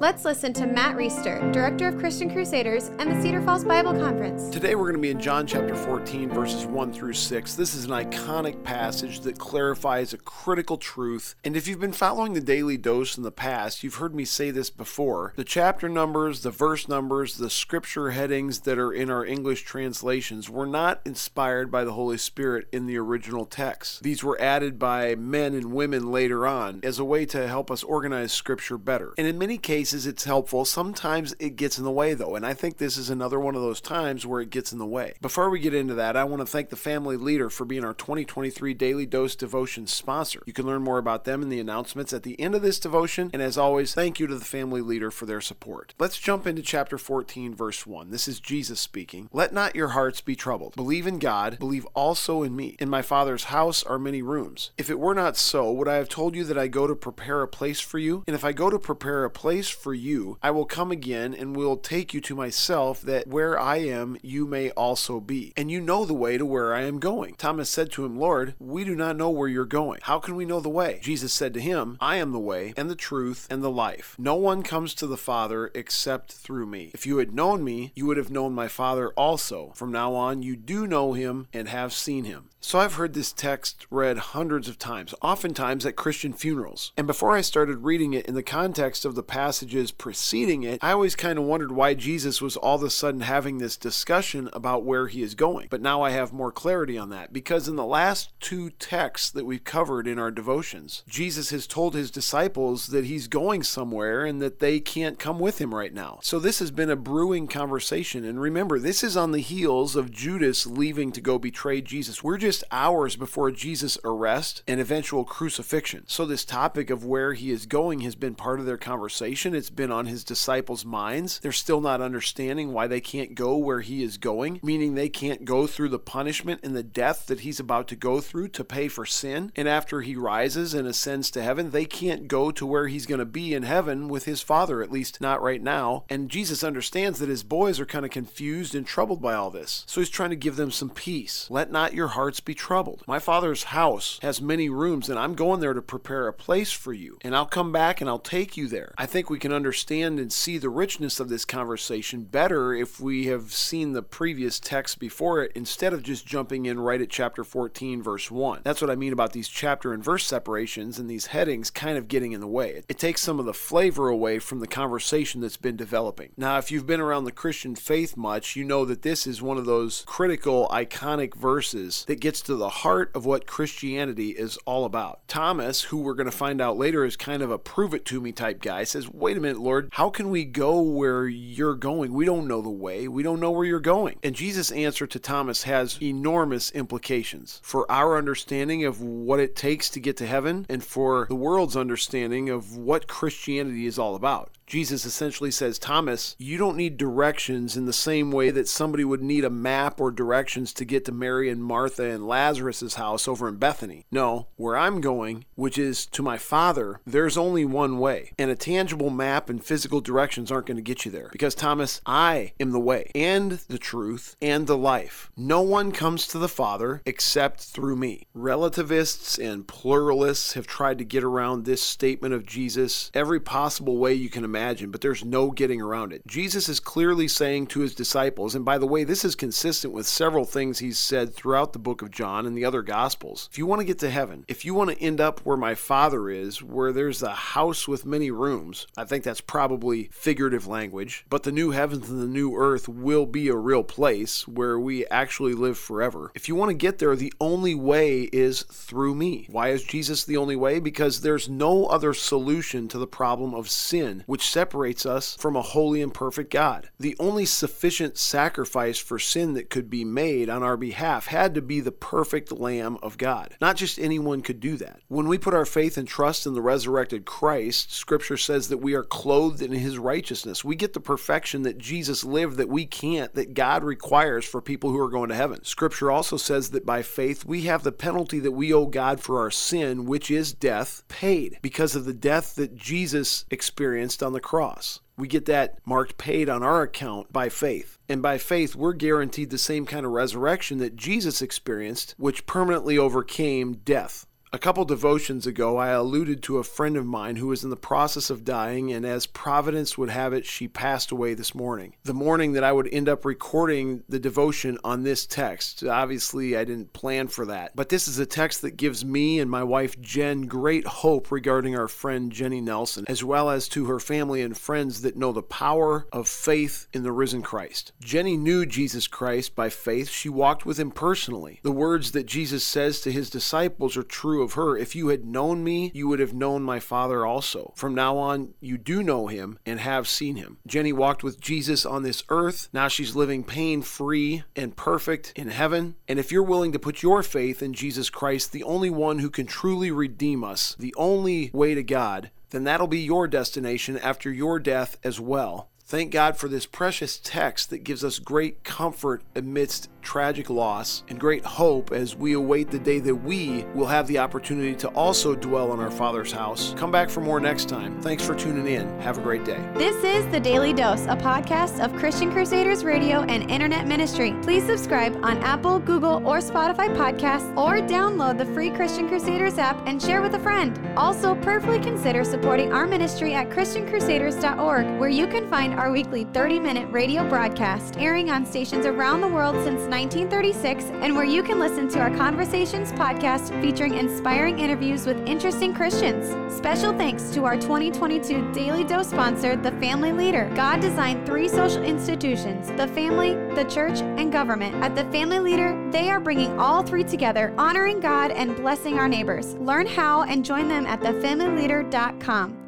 Let's listen to Matt Reisetter, Director of Christian Crusaders and the Cedar Falls Bible Conference. Today we're going to be in John chapter 14, verses 1 through 6. This is an iconic passage that clarifies a critical truth. And if you've been following the daily dose in the past, you've heard me say this before. The chapter numbers, the verse numbers, the scripture headings that are in our English translations were not inspired by the Holy Spirit in the original text. These were added by men and women later on as a way to help us organize scripture better. And in many cases, cases it's helpful. Sometimes it gets in the way, though, and I think this is another one of those times where it gets in the way. Before we get into that, I want to thank the Family Leader for being our 2023 Daily Dose Devotion sponsor. You can learn more about them in the announcements at the end of this devotion, and as always, thank you to the Family Leader for their support. Let's jump into chapter 14, verse 1. This is Jesus speaking. Let not your hearts be troubled. Believe in God, believe also in me. In my Father's house are many rooms. If it were not so, would I have told you that I go to prepare a place for you? And if I go to prepare a place for you. I will come again and will take you to myself, that where I am, you may also be. And you know the way to where I am going. Thomas said to him, Lord, we do not know where you're going. How can we know the way? Jesus said to him, I am the way, and the truth, and the life. No one comes to the Father except through me. If you had known me, you would have known my Father also. From now on, you do know him and have seen him. So I've heard this text read hundreds of times, oftentimes at Christian funerals. And before I started reading it in the context of the passages preceding it, I always kind of wondered why Jesus was all of a sudden having this discussion about where he is going. But now I have more clarity on that because in the last two texts that we've covered in our devotions, Jesus has told his disciples that he's going somewhere and that they can't come with him right now. So this has been a brewing conversation. And remember, this is on the heels of Judas leaving to go betray Jesus. We're just just hours before Jesus' arrest and eventual crucifixion. So, this topic of where he is going has been part of their conversation. It's been on his disciples' minds. They're still not understanding why they can't go where he is going, meaning they can't go through the punishment and the death that he's about to go through to pay for sin. And after he rises and ascends to heaven, they can't go to where he's going to be in heaven with his Father, at least not right now. And Jesus understands that his boys are kind of confused and troubled by all this. So, he's trying to give them some peace. Let not your hearts be troubled. My Father's house has many rooms, and I'm going there to prepare a place for you. And I'll come back and I'll take you there. I think we can understand and see the richness of this conversation better if we have seen the previous text before it instead of just jumping in right at chapter 14, verse 1. That's what I mean about these chapter and verse separations and these headings kind of getting in the way. It takes some of the flavor away from the conversation that's been developing. Now, if you've been around the Christian faith much, you know that this is one of those critical, iconic verses that gets to the heart of what Christianity is all about. Thomas, who we're going to find out later is kind of a prove it to me type guy, says, Wait a minute, Lord, how can we go where you're going? We don't know the way. We don't know where you're going. And Jesus' answer to Thomas has enormous implications for our understanding of what it takes to get to heaven and for the world's understanding of what Christianity is all about. Jesus essentially says, Thomas, you don't need directions in the same way that somebody would need a map or directions to get to Mary and Martha and Lazarus's house over in Bethany. No, where I'm going, which is to my Father, there's only one way. And a tangible map and physical directions aren't going to get you there. Because, Thomas, I am the way and the truth and the life. No one comes to the Father except through me. Relativists and pluralists have tried to get around this statement of Jesus every possible way you can imagine imagine, but there's no getting around it. Jesus is clearly saying to his disciples, and by the way, this is consistent with several things he's said throughout the book of John and the other gospels. If you want to get to heaven, if you want to end up where my Father is, where there's a house with many rooms, I think that's probably figurative language, but the new heavens and the new earth will be a real place where we actually live forever. If you want to get there, the only way is through me. Why is Jesus the only way? Because there's no other solution to the problem of sin, which separates us from a holy and perfect God. The only sufficient sacrifice for sin that could be made on our behalf had to be the perfect Lamb of God. Not just anyone could do that. When we put our faith and trust in the resurrected Christ, Scripture says that we are clothed in His righteousness. We get the perfection that Jesus lived that we can't, that God requires for people who are going to heaven. Scripture also says that by faith we have the penalty that we owe God for our sin, which is death, paid because of the death that Jesus experienced on the cross. We get that marked paid on our account by faith. And by faith, we're guaranteed the same kind of resurrection that Jesus experienced, which permanently overcame death. A couple devotions ago, I alluded to a friend of mine who was in the process of dying, and as Providence would have it, she passed away this morning. The morning that I would end up recording the devotion on this text. Obviously, I didn't plan for that, but this is a text that gives me and my wife Jen great hope regarding our friend Jenny Nelson, as well as to her family and friends that know the power of faith in the risen Christ. Jenny knew Jesus Christ by faith, she walked with him personally. The words that Jesus says to his disciples are true true of her. If you had known me, you would have known my Father also. From now on, you do know him and have seen him. Jenny walked with Jesus on this earth. Now she's living pain free and perfect in heaven. And if you're willing to put your faith in Jesus Christ, the only one who can truly redeem us, the only way to God, then that'll be your destination after your death as well. Thank God for this precious text that gives us great comfort amidst tragic loss and great hope as we await the day that we will have the opportunity to also dwell in our Father's house. Come back for more next time. Thanks for tuning in. Have a great day. This is The Daily Dose, a podcast of Christian Crusaders Radio and Internet Ministry. Please subscribe on Apple, Google, or Spotify podcasts or download the free Christian Crusaders app and share with a friend. Also, prayerfully consider supporting our ministry at ChristianCrusaders.org, where you can find our weekly 30 minute radio broadcast airing on stations around the world since 1936, and where you can listen to our Conversations podcast featuring inspiring interviews with interesting Christians. Special thanks to our 2022 Daily Dose sponsor, The Family Leader. God designed three social institutions the family, the church, and government. At The Family Leader, they are bringing all three together, honoring God and blessing our neighbors. Learn how and join them at thefamilyleader.com.